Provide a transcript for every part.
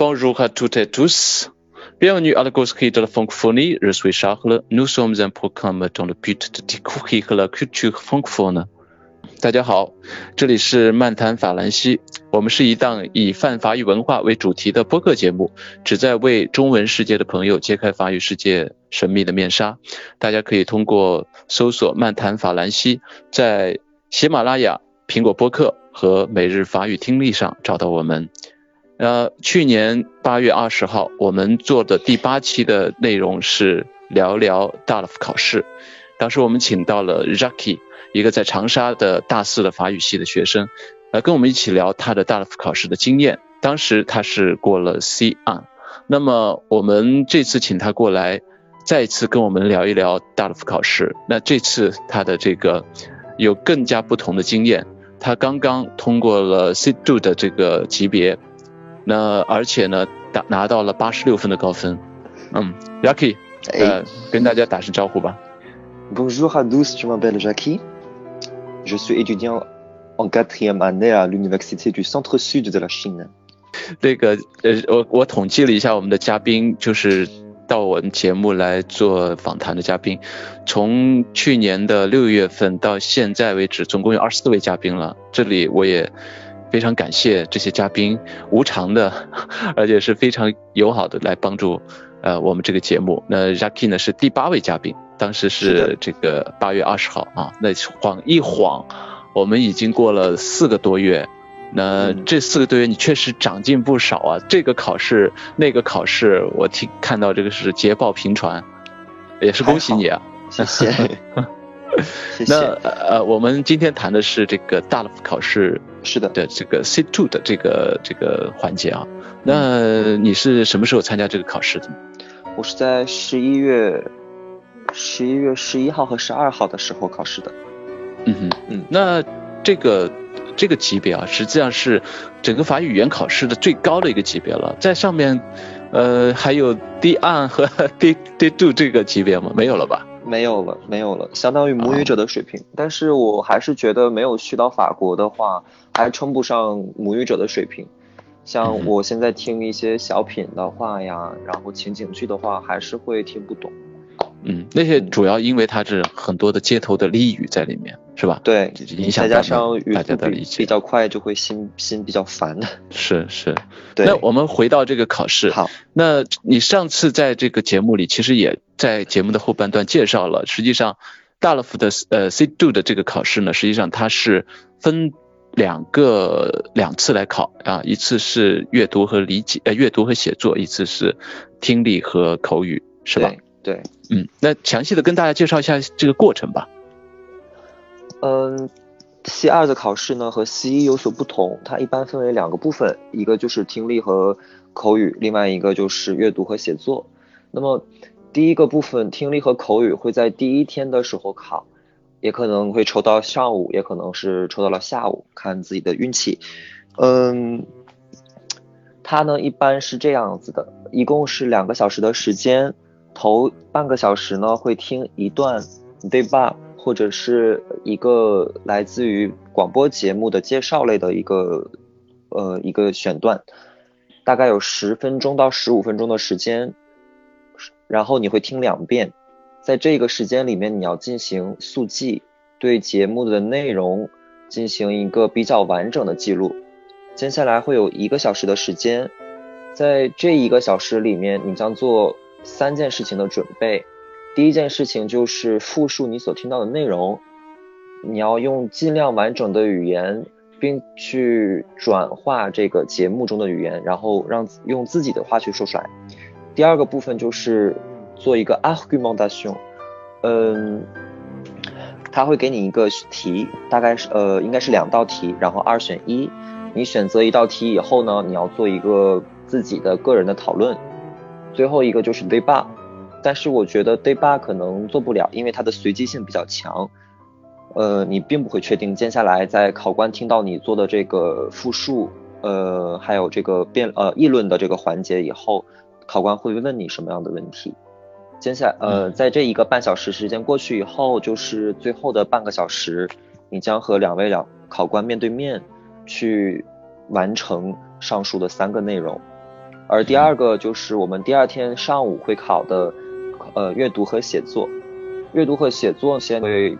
Bonjour à toutes et tous. Bienvenue à la Gaucherie de la francophonie. Je suis Charles. Nous sommes un programme dans le but de découvrir la culture francophone. 大家好，这里是漫谈法兰西。我们是一档以泛法语文化为主题的播客节目，旨在为中文世界的朋友揭开法语世界神秘的面纱。大家可以通过搜索“漫谈法兰西”在喜马拉雅、苹果播客和每日法语听力上找到我们。呃，去年八月二十号，我们做的第八期的内容是聊聊大 f 考试。当时我们请到了 Jackie，一个在长沙的大四的法语系的学生，呃，跟我们一起聊他的大 f 考试的经验。当时他是过了 C2，那么我们这次请他过来，再一次跟我们聊一聊大 f 考试。那这次他的这个有更加不同的经验，他刚刚通过了 C2 的这个级别。那而且呢，打拿到了八十六分的高分。嗯，Jackie，呃，跟大家打声招呼吧。Bonjour à tous, je m'appelle Jackie. Je suis étudiant en quatrième année à l'université du Centre-Sud de la Chine. 这个呃，我我统计了一下我们的嘉宾，就是到我们节目来做访谈的嘉宾，从去年的六月份到现在为止，总共有二十四位嘉宾了。这里我也。非常感谢这些嘉宾无偿的，而且是非常友好的来帮助呃我们这个节目。那 Jackie 呢是第八位嘉宾，当时是这个八月二十号啊。那晃一晃，我们已经过了四个多月。那这四个多月你确实长进不少啊。这个考试那个考试，我听看到这个是捷报频传，也是恭喜你啊。谢谢。那呃，我们今天谈的是这个大的考试，是的的这个 C two 的这个这个环节啊。那你是什么时候参加这个考试的？我是在十一月十一月十一号和十二号的时候考试的。嗯哼，嗯，那这个这个级别啊，实际上是整个法语语言考试的最高的一个级别了。在上面，呃，还有 D 二和 D D two 这个级别吗？没有了吧？没有了，没有了，相当于母语者的水平。但是我还是觉得没有去到法国的话，还称不上母语者的水平。像我现在听一些小品的话呀，然后情景剧的话，还是会听不懂。嗯，那些主要因为它是很多的街头的俚语在里面，是吧？对，影响大家的理解。比较快就会心心比较烦的。是是。对。那我们回到这个考试。好。那你上次在这个节目里，其实也在节目的后半段介绍了，实际上大乐福的呃 C two 的这个考试呢，实际上它是分两个两次来考啊，一次是阅读和理解呃阅读和写作，一次是听力和口语，是吧？对，嗯，那详细的跟大家介绍一下这个过程吧。嗯，C 二的考试呢和 C 一有所不同，它一般分为两个部分，一个就是听力和口语，另外一个就是阅读和写作。那么第一个部分听力和口语会在第一天的时候考，也可能会抽到上午，也可能是抽到了下午，看自己的运气。嗯，它呢一般是这样子的，一共是两个小时的时间。头半个小时呢，会听一段 debate 或者是一个来自于广播节目的介绍类的一个呃一个选段，大概有十分钟到十五分钟的时间，然后你会听两遍，在这个时间里面你要进行速记，对节目的内容进行一个比较完整的记录。接下来会有一个小时的时间，在这一个小时里面，你将做。三件事情的准备，第一件事情就是复述你所听到的内容，你要用尽量完整的语言，并去转化这个节目中的语言，然后让用自己的话去说出来。第二个部分就是做一个 argumentation，嗯，他会给你一个题，大概是呃应该是两道题，然后二选一，你选择一道题以后呢，你要做一个自己的个人的讨论。最后一个就是 day bar，但是我觉得 day bar 可能做不了，因为它的随机性比较强。呃，你并不会确定接下来在考官听到你做的这个复述，呃，还有这个辩呃议论的这个环节以后，考官会问你什么样的问题。接下呃，在这一个半小时时间过去以后，就是最后的半个小时，你将和两位两考官面对面去完成上述的三个内容。而第二个就是我们第二天上午会考的，呃，阅读和写作。阅读和写作先会三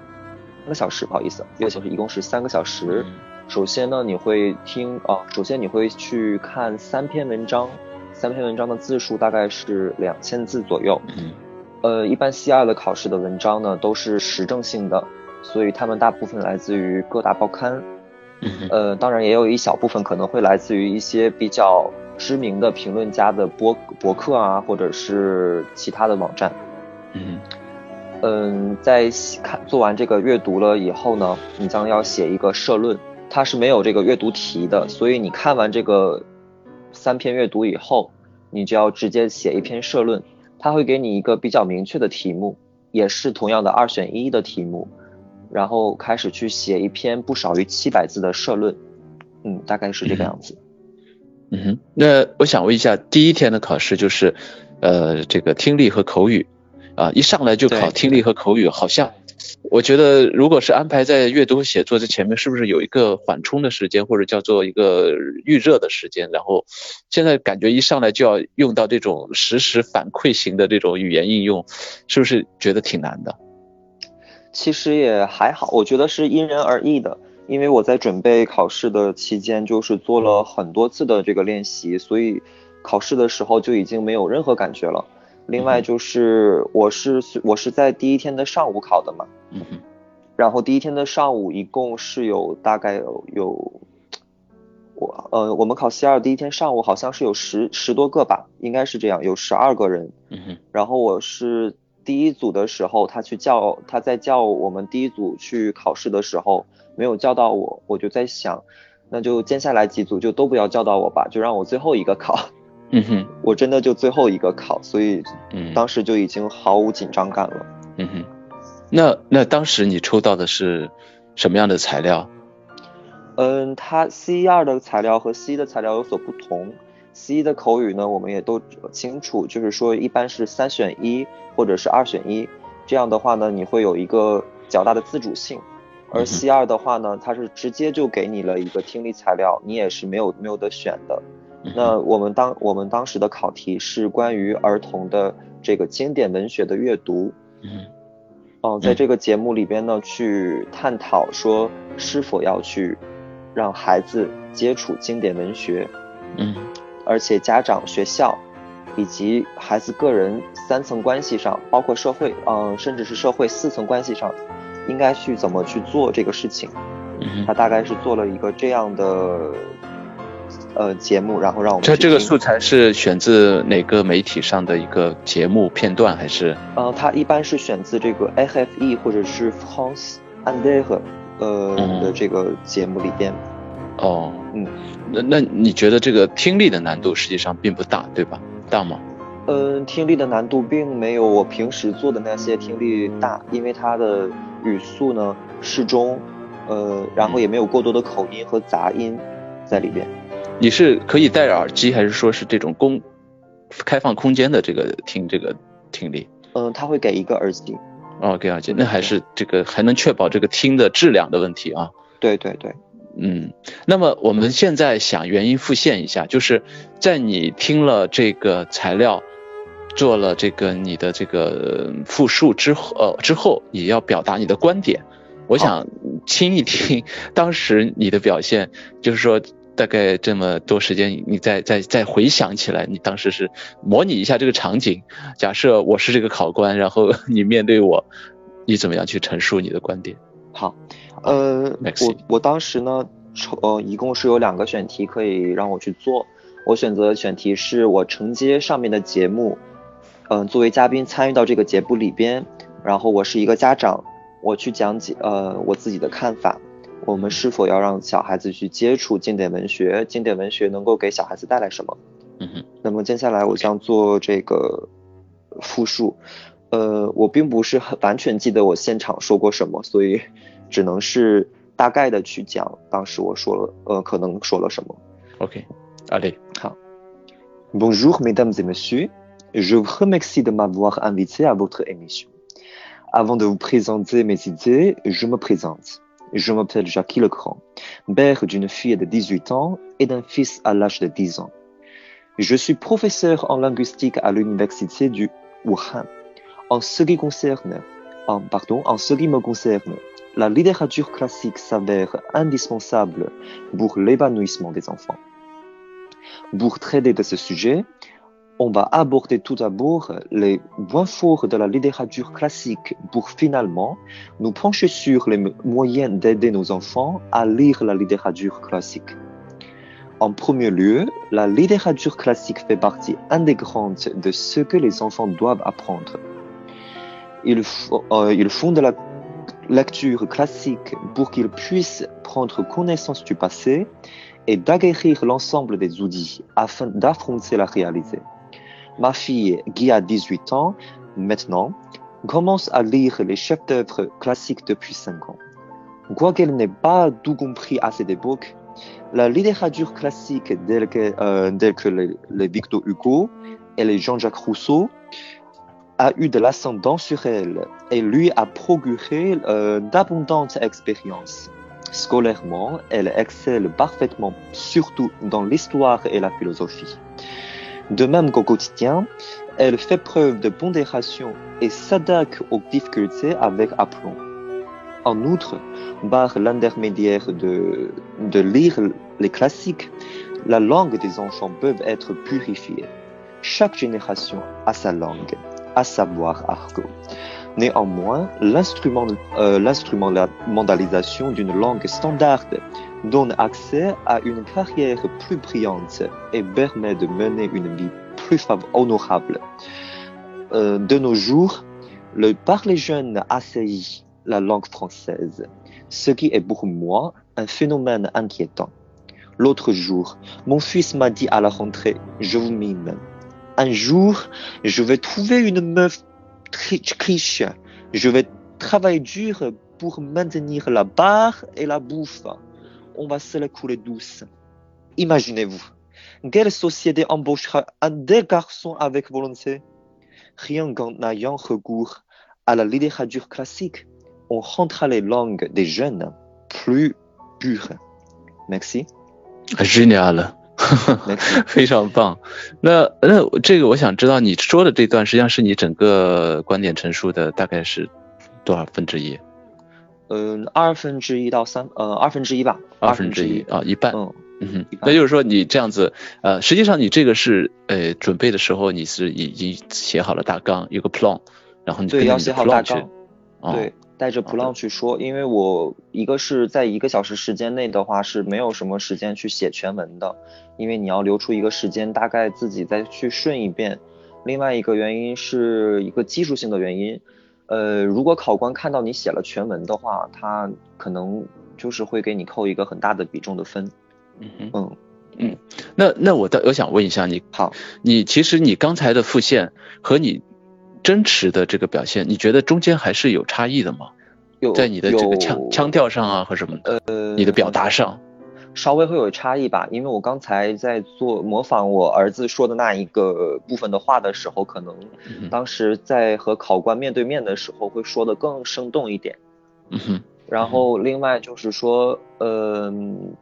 个小时，不好意思，一个小时一共是三个小时。首先呢，你会听啊，首先你会去看三篇文章，三篇文章的字数大概是两千字左右。呃，一般 C 二的考试的文章呢都是时政性的，所以他们大部分来自于各大报刊。呃，当然也有一小部分可能会来自于一些比较知名的评论家的博博客啊，或者是其他的网站。嗯，嗯，在看做完这个阅读了以后呢，你将要写一个社论，它是没有这个阅读题的，所以你看完这个三篇阅读以后，你就要直接写一篇社论，它会给你一个比较明确的题目，也是同样的二选一的题目。然后开始去写一篇不少于七百字的社论，嗯，大概是这个样子。嗯哼，那我想问一下，第一天的考试就是，呃，这个听力和口语，啊，一上来就考听力和口语，好像我觉得如果是安排在阅读写作这前面，是不是有一个缓冲的时间，或者叫做一个预热的时间？然后现在感觉一上来就要用到这种实时反馈型的这种语言应用，是不是觉得挺难的？其实也还好，我觉得是因人而异的。因为我在准备考试的期间，就是做了很多次的这个练习，所以考试的时候就已经没有任何感觉了。另外就是我是我是在第一天的上午考的嘛，嗯然后第一天的上午一共是有大概有有，我呃我们考 C 二第一天上午好像是有十十多个吧，应该是这样，有十二个人，嗯然后我是。第一组的时候，他去叫他在叫我们第一组去考试的时候，没有叫到我，我就在想，那就接下来几组就都不要叫到我吧，就让我最后一个考。嗯哼，我真的就最后一个考，所以当时就已经毫无紧张感了。嗯哼，那那当时你抽到的是什么样的材料？嗯，它 C 二的材料和 C 的材料有所不同。C 的口语呢，我们也都清楚，就是说一般是三选一或者是二选一，这样的话呢，你会有一个较大的自主性。而 C 二的话呢，它是直接就给你了一个听力材料，你也是没有没有得选的。那我们当我们当时的考题是关于儿童的这个经典文学的阅读。嗯。哦，在这个节目里边呢，去探讨说是否要去让孩子接触经典文学。嗯。而且家长、学校以及孩子个人三层关系上，包括社会，嗯，甚至是社会四层关系上，应该去怎么去做这个事情？他大概是做了一个这样的呃节目，然后让我们。这这个素材是选自哪个媒体上的一个节目片段，还是？呃，它一般是选自这个 FFE 或者是 France Inter 呃的这个节目里边。哦，嗯。那那你觉得这个听力的难度实际上并不大，对吧？大吗？嗯，听力的难度并没有我平时做的那些听力大，因为它的语速呢适中，呃，然后也没有过多的口音和杂音在里边。你是可以戴着耳机，还是说是这种公开放空间的这个听这个听力？嗯，他会给一个耳机。哦，给耳机，那还是这个还能确保这个听的质量的问题啊？对对对。嗯，那么我们现在想原因复现一下，就是在你听了这个材料，做了这个你的这个复述之后，呃之后，你要表达你的观点，我想听一听当时你的表现，就是说大概这么多时间，你再再再回想起来，你当时是模拟一下这个场景，假设我是这个考官，然后你面对我，你怎么样去陈述你的观点？好。呃，我我当时呢，抽呃，一共是有两个选题可以让我去做。我选择的选题是我承接上面的节目，嗯，作为嘉宾参与到这个节目里边，然后我是一个家长，我去讲解呃我自己的看法。我们是否要让小孩子去接触经典文学？经典文学能够给小孩子带来什么？嗯哼。那么接下来我将做这个复述。呃，我并不是很完全记得我现场说过什么，所以。只能是大概的去讲，当时我说了，呃，可能说了什么。OK，阿里，好。Bonjour, mesdames et messieurs. Je vous remercie de m'avoir invité à votre émission. Avant de vous présenter mes idées, je me présente. Je m'appelle Jacques Lecran, père d'une fille de 18 ans et d'un fils à l'âge de 10 ans. Je suis professeur en linguistique à l'université du Wuhan. En ce qui concerne, en, pardon, en ce qui me concerne, la littérature classique s'avère indispensable pour l'épanouissement des enfants. Pour traiter de ce sujet, on va aborder tout d'abord les points forts de la littérature classique pour finalement nous pencher sur les moyens d'aider nos enfants à lire la littérature classique. En premier lieu, la littérature classique fait partie intégrante de ce que les enfants doivent apprendre. Ils, euh, ils font de la lecture classique pour qu'ils puissent prendre connaissance du passé et d'acquérir l'ensemble des outils afin d'affronter la réalité. Ma fille, qui a 18 ans maintenant, commence à lire les chefs-d'œuvre classiques depuis 5 ans. Quoiqu'elle n'ait pas tout compris à cette époque, la littérature classique telle que, euh, les Victor Hugo et les Jean-Jacques Rousseau a eu de l'ascendant sur elle et lui a procuré euh, d'abondantes expériences. Scolairement, elle excelle parfaitement, surtout dans l'histoire et la philosophie. De même qu'au quotidien, elle fait preuve de pondération et s'attaque aux difficultés avec aplomb. En outre, par l'intermédiaire de, de lire les classiques, la langue des enfants peut être purifiée. Chaque génération a sa langue, à savoir argot. Néanmoins, l'instrument, euh, l'instrumentalisation d'une langue standard donne accès à une carrière plus brillante et permet de mener une vie plus honorable. Euh, de nos jours, le parler jeune assaillit la langue française, ce qui est pour moi un phénomène inquiétant. L'autre jour, mon fils m'a dit à la rentrée, je vous mime. Un jour, je vais trouver une meuf riche. Je vais travailler dur pour maintenir la barre et la bouffe. On va se la couler douce. Imaginez-vous, quelle société embauchera un des garçons avec volonté? Rien qu'en ayant recours à la littérature classique, on rendra les langues des jeunes plus pures. Merci. Génial. 非常棒。那那这个我想知道，你说的这段实际上是你整个观点陈述的大概是多少分之一？嗯，二分之一到三，呃，二分之一吧。二分之一啊，一半。嗯嗯。那就是说你这样子，呃，实际上你这个是呃准备的时候你是已经写好了大纲，有个 plan，然后你对要写好大纲。哦、对。带着 plan 去说，因为我一个是在一个小时时间内的话是没有什么时间去写全文的，因为你要留出一个时间，大概自己再去顺一遍。另外一个原因是一个技术性的原因，呃，如果考官看到你写了全文的话，他可能就是会给你扣一个很大的比重的分。嗯嗯嗯，那那我倒我想问一下你，好，你其实你刚才的复现和你。真实的这个表现，你觉得中间还是有差异的吗？有，在你的这个腔腔调上啊，和什么的，呃，你的表达上，稍微会有差异吧。因为我刚才在做模仿我儿子说的那一个部分的话的时候，可能当时在和考官面对面的时候会说的更生动一点。嗯哼。然后另外就是说，嗯，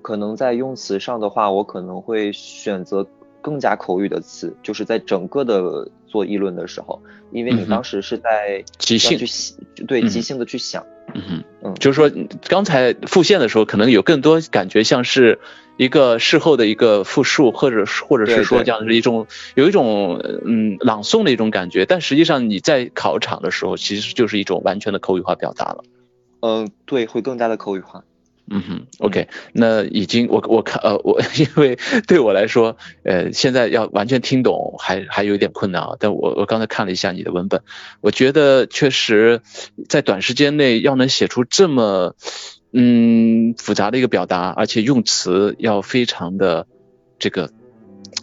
可能在用词上的话，我可能会选择。更加口语的词，就是在整个的做议论的时候，因为你当时是在即兴。去对即兴的去想，嗯哼，嗯，就是说刚才复现的时候，可能有更多感觉像是一个事后的一个复述，或者或者是说这样的一种有一种嗯朗诵的一种感觉，但实际上你在考场的时候，其实就是一种完全的口语化表达了。嗯，对，会更加的口语化。嗯哼，OK，那已经我我看呃我 因为对我来说呃现在要完全听懂还还有一点困难啊，但我我刚才看了一下你的文本，我觉得确实在短时间内要能写出这么嗯复杂的一个表达，而且用词要非常的这个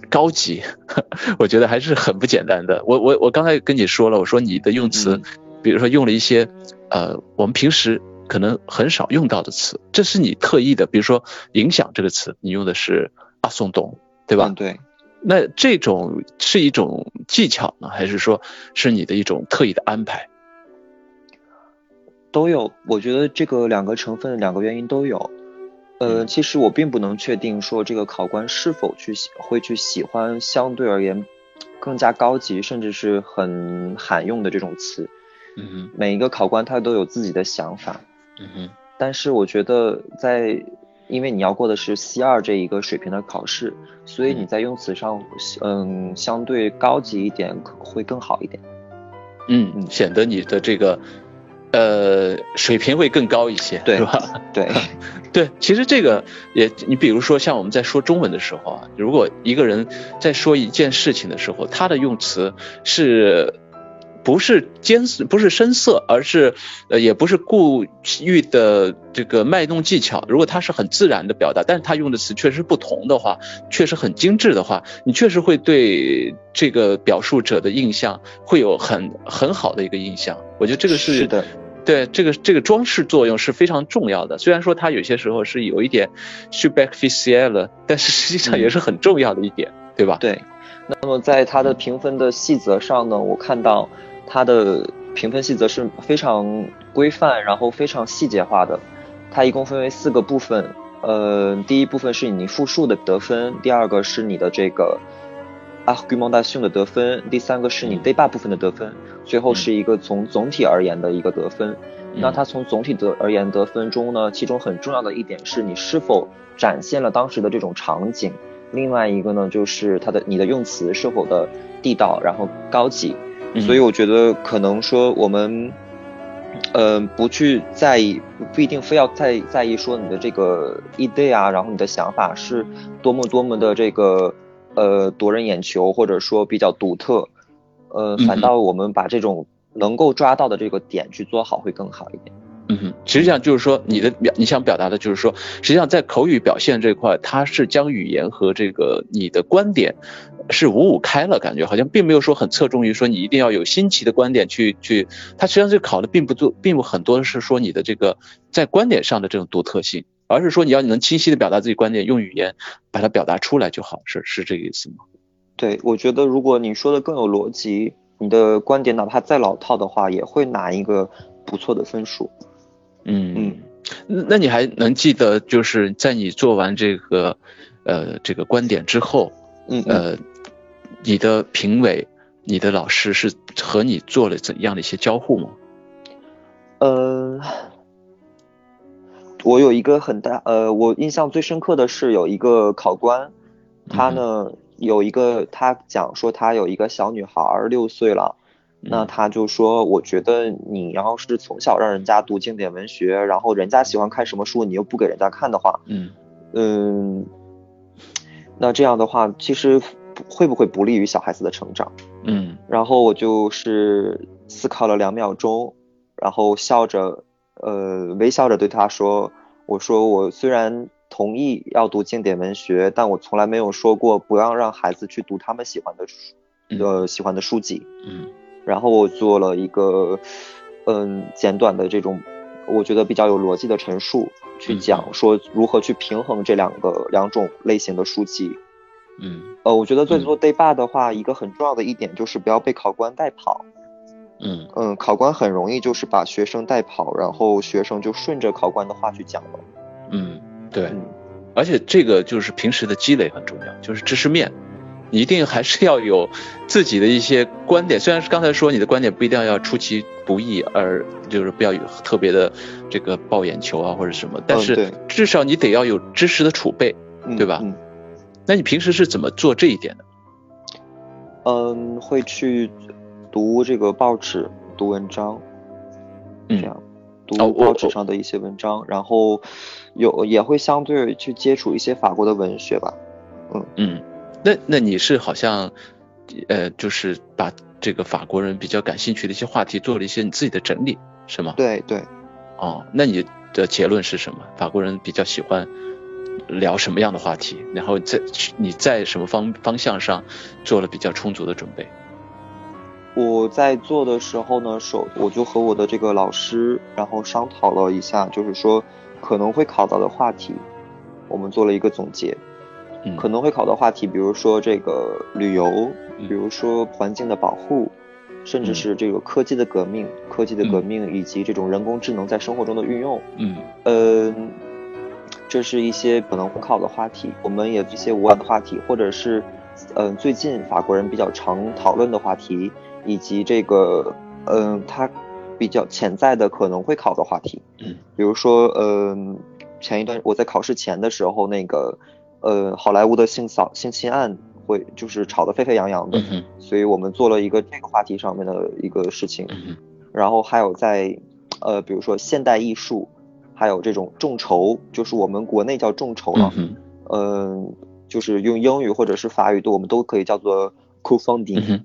高级，我觉得还是很不简单的。我我我刚才跟你说了，我说你的用词，比如说用了一些呃我们平时。可能很少用到的词，这是你特意的。比如说“影响”这个词，你用的是“阿松东”，对吧？嗯，对。那这种是一种技巧呢，还是说是你的一种特意的安排？都有，我觉得这个两个成分、两个原因都有。呃，其实我并不能确定说这个考官是否去会去喜欢相对而言更加高级甚至是很罕用的这种词。嗯，每一个考官他都有自己的想法。嗯哼，但是我觉得在，因为你要过的是 C 二这一个水平的考试，所以你在用词上，嗯，相对高级一点会更好一点。嗯，显得你的这个。呃，水平会更高一些，对吧？对，对，其实这个也，你比如说像我们在说中文的时候啊，如果一个人在说一件事情的时候，他的用词是不是艰不是深色，而是呃也不是故意的这个卖弄技巧，如果他是很自然的表达，但是他用的词确实不同的话，确实很精致的话，你确实会对这个表述者的印象会有很很好的一个印象。我觉得这个是的。对这个这个装饰作用是非常重要的，虽然说它有些时候是有一点 superficial，但是实际上也是很重要的一点，对吧？对。那么在它的评分的细则上呢，我看到它的评分细则是非常规范，然后非常细节化的。它一共分为四个部分，呃，第一部分是你复述的得分，第二个是你的这个。argumentation 的得分，第三个是你 débat 部分的得分，最后是一个从总体而言的一个得分。那它从总体得而言得分中呢，其中很重要的一点是你是否展现了当时的这种场景，另外一个呢就是它的你的用词是否的地道，然后高级。所以我觉得可能说我们，呃，不去在意，不一定非要在在意说你的这个 idea 啊，然后你的想法是多么多么的这个。呃，夺人眼球或者说比较独特，呃，反倒我们把这种能够抓到的这个点去做好会更好一点。嗯，实际上就是说你的表，你想表达的就是说，实际上在口语表现这块，它是将语言和这个你的观点是五五开了，感觉好像并没有说很侧重于说你一定要有新奇的观点去去，它实际上是考的并不多，并不很多是说你的这个在观点上的这种独特性。而是说你要你能清晰的表达自己观点，用语言把它表达出来就好，是是这个意思吗？对，我觉得如果你说的更有逻辑，你的观点哪怕再老套的话，也会拿一个不错的分数。嗯嗯，那你还能记得就是在你做完这个呃这个观点之后，嗯呃，你的评委、你的老师是和你做了怎样的一些交互吗？呃。我有一个很大，呃，我印象最深刻的是有一个考官，他呢有一个他讲说他有一个小女孩六岁了，那他就说我觉得你要是从小让人家读经典文学，然后人家喜欢看什么书，你又不给人家看的话，嗯嗯，那这样的话其实会不会不利于小孩子的成长？嗯，然后我就是思考了两秒钟，然后笑着。呃，微笑着对他说：“我说我虽然同意要读经典文学，但我从来没有说过不要让孩子去读他们喜欢的书，呃，喜欢的书籍。”嗯，然后我做了一个嗯简短的这种，我觉得比较有逻辑的陈述，去讲说如何去平衡这两个两种类型的书籍。嗯，呃，我觉得在做 day bar 的话，一个很重要的一点就是不要被考官带跑。嗯嗯，考官很容易就是把学生带跑，然后学生就顺着考官的话去讲了。嗯，对，而且这个就是平时的积累很重要，就是知识面，你一定还是要有自己的一些观点。虽然是刚才说你的观点不一定要出其不意，而就是不要有特别的这个爆眼球啊或者什么，但是至少你得要有知识的储备，对吧？嗯。那你平时是怎么做这一点的？嗯，会去。读这个报纸，读文章，这样读报纸上的一些文章，然后有也会相对去接触一些法国的文学吧。嗯嗯，那那你是好像呃，就是把这个法国人比较感兴趣的一些话题做了一些你自己的整理，是吗？对对。哦，那你的结论是什么？法国人比较喜欢聊什么样的话题？然后在你在什么方方向上做了比较充足的准备？我在做的时候呢，首我就和我的这个老师，然后商讨了一下，就是说可能会考到的话题，我们做了一个总结。嗯，可能会考的话题，比如说这个旅游，比如说环境的保护，甚至是这个科技的革命，科技的革命以及这种人工智能在生活中的运用。嗯，嗯，这是一些可能会考的话题，我们也一些无玩的话题，或者是，嗯，最近法国人比较常讨论的话题，以及这个，嗯，他比较潜在的可能会考的话题，嗯，比如说，嗯，前一段我在考试前的时候，那个，呃，好莱坞的性骚性侵案会就是吵得沸沸扬扬的，所以我们做了一个这个话题上面的一个事情，然后还有在。呃，比如说现代艺术，还有这种众筹，就是我们国内叫众筹了，嗯，就是用英语或者是法语，都我们都可以叫做 co-funding，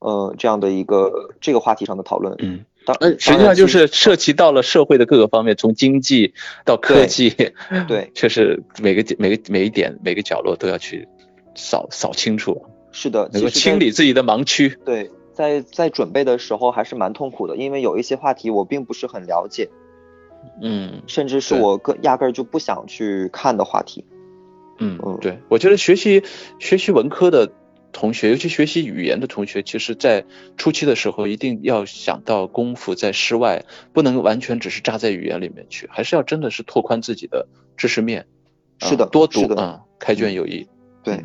呃，这样的一个这个话题上的讨论，嗯，实际上就是涉及到了社会的各个方面，从经济到科技，对，确实每个每个每一点每个角落都要去扫扫清楚，是的，能够清理自己的盲区，对。在在准备的时候还是蛮痛苦的，因为有一些话题我并不是很了解，嗯，甚至是我根压根儿就不想去看的话题。嗯。嗯，对，我觉得学习学习文科的同学，尤其学习语言的同学，其实在初期的时候一定要想到功夫在室外，不能完全只是扎在语言里面去，还是要真的是拓宽自己的知识面。是的，多读啊，开卷有益。对。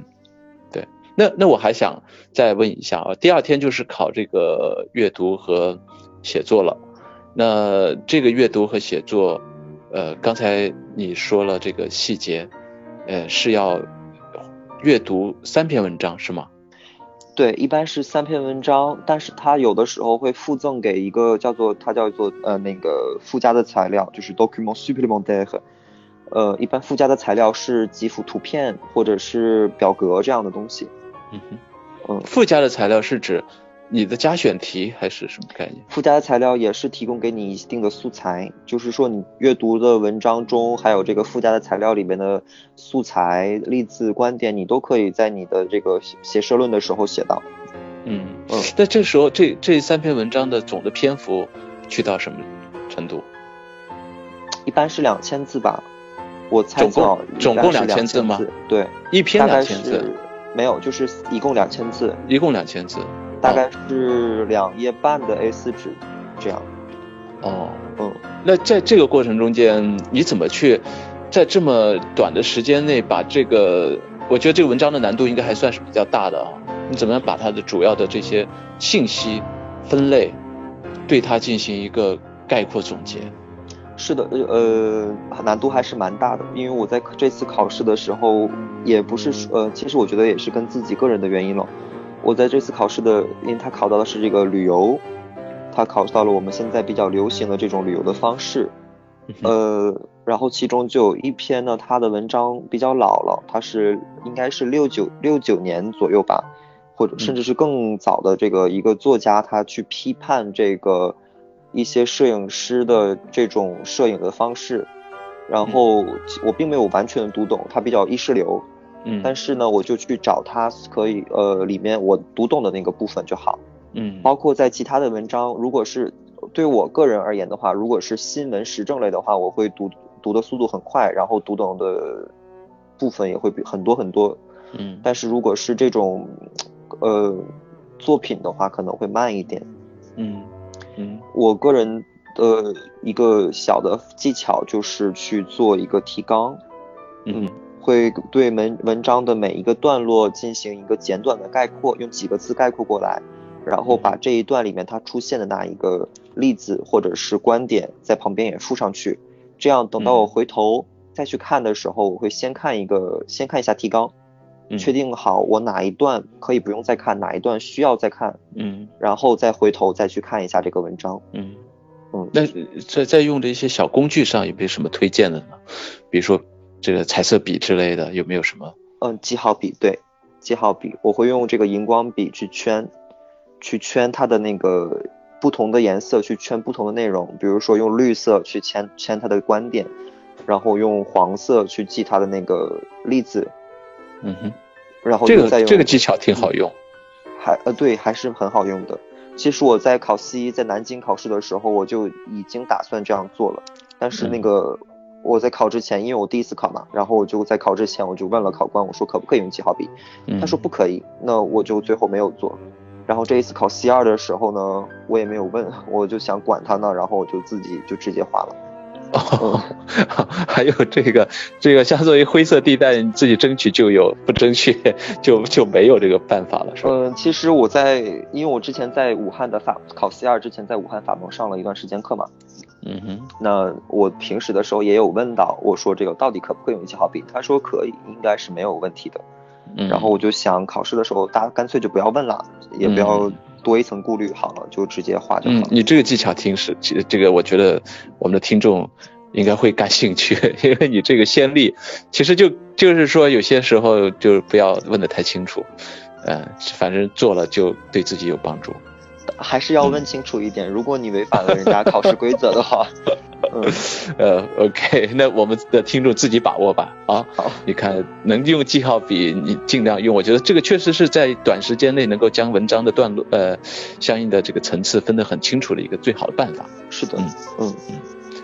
那那我还想再问一下啊，第二天就是考这个阅读和写作了。那这个阅读和写作，呃，刚才你说了这个细节，呃，是要阅读三篇文章是吗？对，一般是三篇文章，但是它有的时候会附赠给一个叫做它叫做呃那个附加的材料，就是 document supplémentaire。呃，一般附加的材料是几幅图片或者是表格这样的东西。嗯哼，嗯，附加的材料是指你的加选题还是什么概念？附加的材料也是提供给你一定的素材，就是说你阅读的文章中还有这个附加的材料里面的素材、例子、观点，你都可以在你的这个写社论的时候写到。嗯嗯，那这时候这这三篇文章的总的篇幅去到什么程度？一般是两千字吧，我猜总总共两千字吗？对，一篇两千字。没有，就是一共两千字，一共两千字，大概是两页半的 A4 纸，这样。哦，嗯，那在这个过程中间，你怎么去在这么短的时间内把这个？我觉得这个文章的难度应该还算是比较大的啊。你怎么样把它的主要的这些信息分类，对它进行一个概括总结？是的，呃，难度还是蛮大的，因为我在这次考试的时候，也不是说，呃，其实我觉得也是跟自己个人的原因了。我在这次考试的，因为他考到的是这个旅游，他考到了我们现在比较流行的这种旅游的方式，呃，然后其中就有一篇呢，他的文章比较老了，他是应该是六九六九年左右吧，或者甚至。是更早的这个一个作家，他去批判这个。一些摄影师的这种摄影的方式，然后我并没有完全读懂，他比较意识流，嗯，但是呢，我就去找他可以呃里面我读懂的那个部分就好，嗯，包括在其他的文章，如果是对我个人而言的话，如果是新闻时政类的话，我会读读的速度很快，然后读懂的部分也会比很多很多，嗯，但是如果是这种呃作品的话，可能会慢一点，嗯。嗯，我个人的一个小的技巧就是去做一个提纲，嗯，会对文文章的每一个段落进行一个简短的概括，用几个字概括过来，然后把这一段里面它出现的那一个例子或者是观点在旁边也附上去，这样等到我回头再去看的时候，我会先看一个，先看一下提纲。确定好我哪一段可以不用再看，哪一段需要再看，嗯，然后再回头再去看一下这个文章，嗯嗯。那在在用的一些小工具上有没有什么推荐的呢？比如说这个彩色笔之类的，有没有什么？嗯，记号笔，对，记号笔，我会用这个荧光笔去圈，去圈它的那个不同的颜色，去圈不同的内容。比如说用绿色去圈圈它的观点，然后用黄色去记它的那个例子。嗯哼，然后这个这个技巧挺好用，还呃对，还是很好用的。其实我在考 C 在南京考试的时候，我就已经打算这样做了。但是那个我在考之前，因为我第一次考嘛，然后我就在考之前我就问了考官，我说可不可以用记号笔？他说不可以，那我就最后没有做。然后这一次考 C 二的时候呢，我也没有问，我就想管他呢，然后我就自己就直接画了。哦，还有这个这个，相作为灰色地带，你自己争取就有，不争取就就没有这个办法了，是吧？嗯，其实我在，因为我之前在武汉的法考 C 二之前，在武汉法盟上了一段时间课嘛。嗯哼。那我平时的时候也有问到，我说这个到底可不可以用记号笔？他说可以，应该是没有问题的。嗯。然后我就想考试的时候，大家干脆就不要问了，也不要多一层顾虑，好了，就直接画就好。嗯，你这个技巧挺是，这个我觉得我们的听众。应该会感兴趣，因为你这个先例，其实就就是说有些时候就不要问的太清楚，嗯，反正做了就对自己有帮助，还是要问清楚一点。如果你违反了人家考试规则的话，嗯，呃，OK，那我们的听众自己把握吧，啊，好，你看能用记号笔，你尽量用，我觉得这个确实是在短时间内能够将文章的段落，呃，相应的这个层次分得很清楚的一个最好的办法。是的，嗯嗯嗯。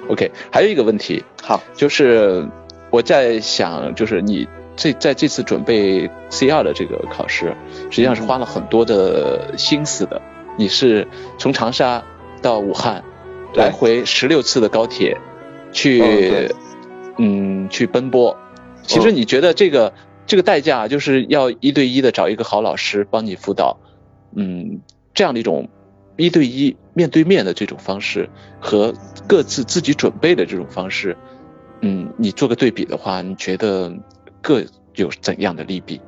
OK，还有一个问题，好，就是我在想，就是你这在这次准备 C 二的这个考试，实际上是花了很多的心思的。你是从长沙到武汉，来回十六次的高铁，去，嗯，去奔波。其实你觉得这个这个代价，就是要一对一的找一个好老师帮你辅导，嗯，这样的一种。一对一面对面的这种方式和各自自己准备的这种方式，嗯，你做个对比的话，你觉得各有怎样的利弊？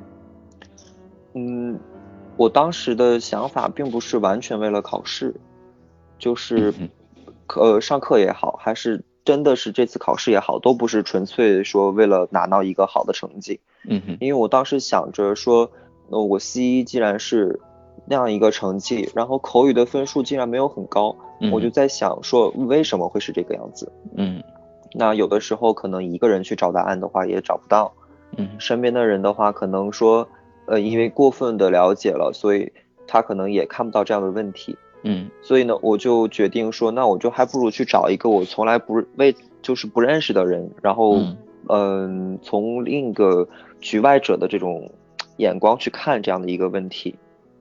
嗯，我当时的想法并不是完全为了考试，就是呃上课也好，还是真的是这次考试也好，都不是纯粹说为了拿到一个好的成绩。嗯哼，因为我当时想着说，呃，我 C 一既然是。那样一个成绩，然后口语的分数竟然没有很高，我就在想说为什么会是这个样子？嗯，那有的时候可能一个人去找答案的话也找不到，嗯，身边的人的话可能说，呃，因为过分的了解了，所以他可能也看不到这样的问题，嗯，所以呢，我就决定说，那我就还不如去找一个我从来不为就是不认识的人，然后，嗯，从另一个局外者的这种眼光去看这样的一个问题。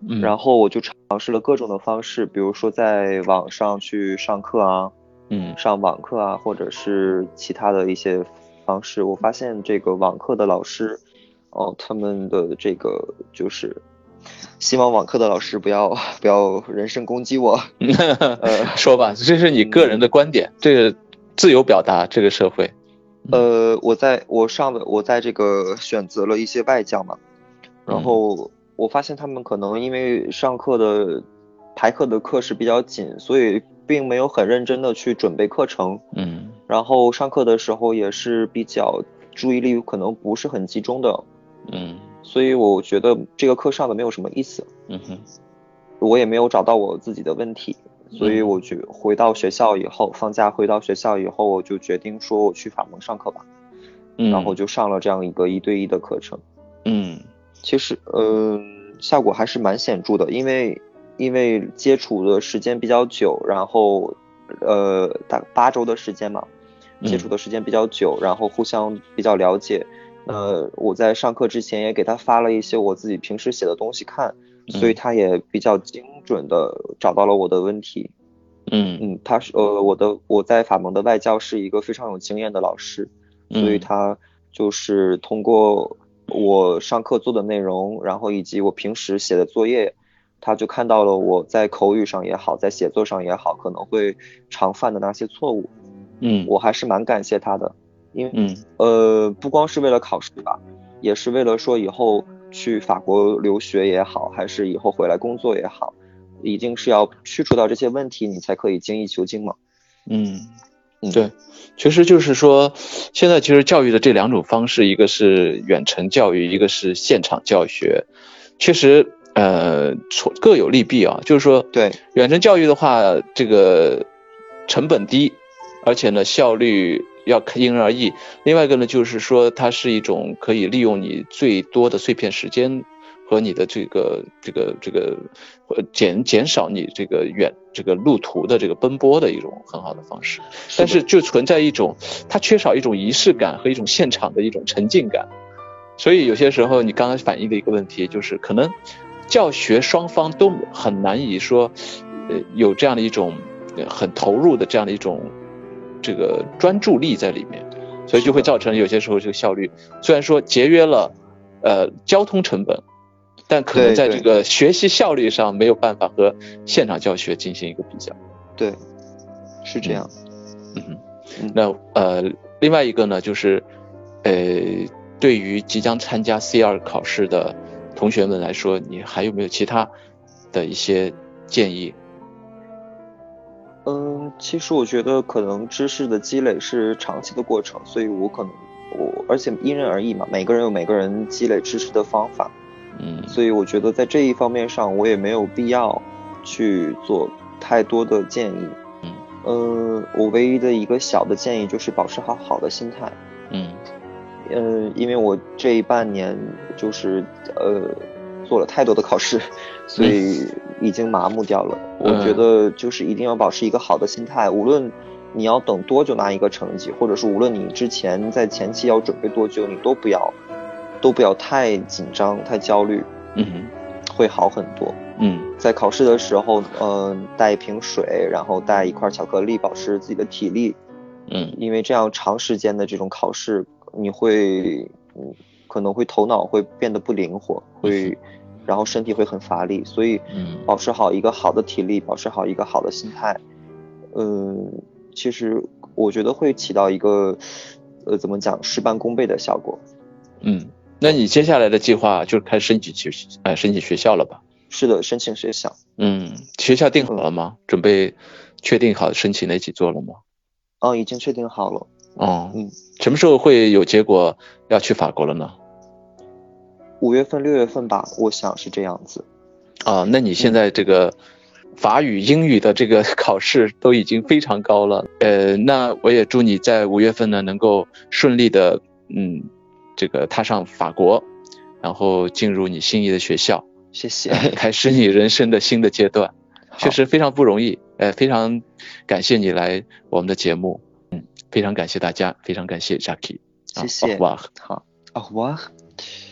嗯然后我就尝试了各种的方式，比如说在网上去上课啊，嗯，上网课啊，或者是其他的一些方式。我发现这个网课的老师，哦，他们的这个就是，希望网课的老师不要不要人身攻击我。呃，说吧，这是你个人的观点，这个自由表达，这个社会。呃，我在我上的我在这个选择了一些外教嘛，然后。我发现他们可能因为上课的排课的课时比较紧，所以并没有很认真的去准备课程。嗯，然后上课的时候也是比较注意力可能不是很集中的。嗯，所以我觉得这个课上的没有什么意思。嗯哼，我也没有找到我自己的问题，所以我就回到学校以后，放假回到学校以后，我就决定说我去法盟上课吧。嗯，然后就上了这样一个一对一的课程。嗯。其实，嗯，效果还是蛮显著的，因为因为接触的时间比较久，然后，呃，大八周的时间嘛，接触的时间比较久，然后互相比较了解。呃，我在上课之前也给他发了一些我自己平时写的东西看，所以他也比较精准的找到了我的问题。嗯嗯，他是呃，我的我在法蒙的外教是一个非常有经验的老师，所以他就是通过。我上课做的内容，然后以及我平时写的作业，他就看到了我在口语上也好，在写作上也好，可能会常犯的那些错误。嗯，我还是蛮感谢他的，因为嗯呃，不光是为了考试吧，也是为了说以后去法国留学也好，还是以后回来工作也好，一定是要去除掉这些问题，你才可以精益求精嘛。嗯。对，其实就是说，现在其实教育的这两种方式，一个是远程教育，一个是现场教学，确实呃各有利弊啊。就是说，对远程教育的话，这个成本低，而且呢效率要因人而异。另外一个呢，就是说它是一种可以利用你最多的碎片时间。和你的这个这个这个减减少你这个远这个路途的这个奔波的一种很好的方式，但是就存在一种它缺少一种仪式感和一种现场的一种沉浸感，所以有些时候你刚刚反映的一个问题就是可能教学双方都很难以说呃有这样的一种很投入的这样的一种这个专注力在里面，所以就会造成有些时候这个效率虽然说节约了呃交通成本，但可能在这个学习效率上没有办法和现场教学进行一个比较。对，是这样。嗯，那呃另外一个呢，就是呃对于即将参加 C 二考试的同学们来说，你还有没有其他的一些建议？嗯，其实我觉得可能知识的积累是长期的过程，所以我可能我而且因人而异嘛，每个人有每个人积累知识的方法，嗯，所以我觉得在这一方面上，我也没有必要去做太多的建议，嗯，呃，我唯一的一个小的建议就是保持好好的心态，嗯，呃，因为我这一半年就是呃。做了太多的考试，所以已经麻木掉了。我觉得就是一定要保持一个好的心态，无论你要等多久拿一个成绩，或者是无论你之前在前期要准备多久，你都不要都不要太紧张、太焦虑。嗯，会好很多。嗯，在考试的时候，嗯，带一瓶水，然后带一块巧克力，保持自己的体力。嗯，因为这样长时间的这种考试，你会嗯可能会头脑会变得不灵活，会。然后身体会很乏力，所以，保持好一个好的体力，保持好一个好的心态，嗯，其实我觉得会起到一个，呃，怎么讲，事半功倍的效果。嗯，那你接下来的计划就是开始申请学，哎，申请学校了吧？是的，申请学校。嗯，学校定好了吗？准备确定好申请哪几座了吗？哦，已经确定好了。哦，嗯，什么时候会有结果要去法国了呢？五月份、六月份吧，我想是这样子。啊，那你现在这个法语、英语的这个 考试都已经非常高了。呃，那我也祝你在五月份呢能够顺利的，嗯，这个踏上法国，然后进入你心仪的学校。谢谢。开始你人生的新的阶段，确实非常不容易。呃，非常感谢你来我们的节目。嗯，非常感谢大家，非常感谢 Jackie。谢谢。好，好，au revoir。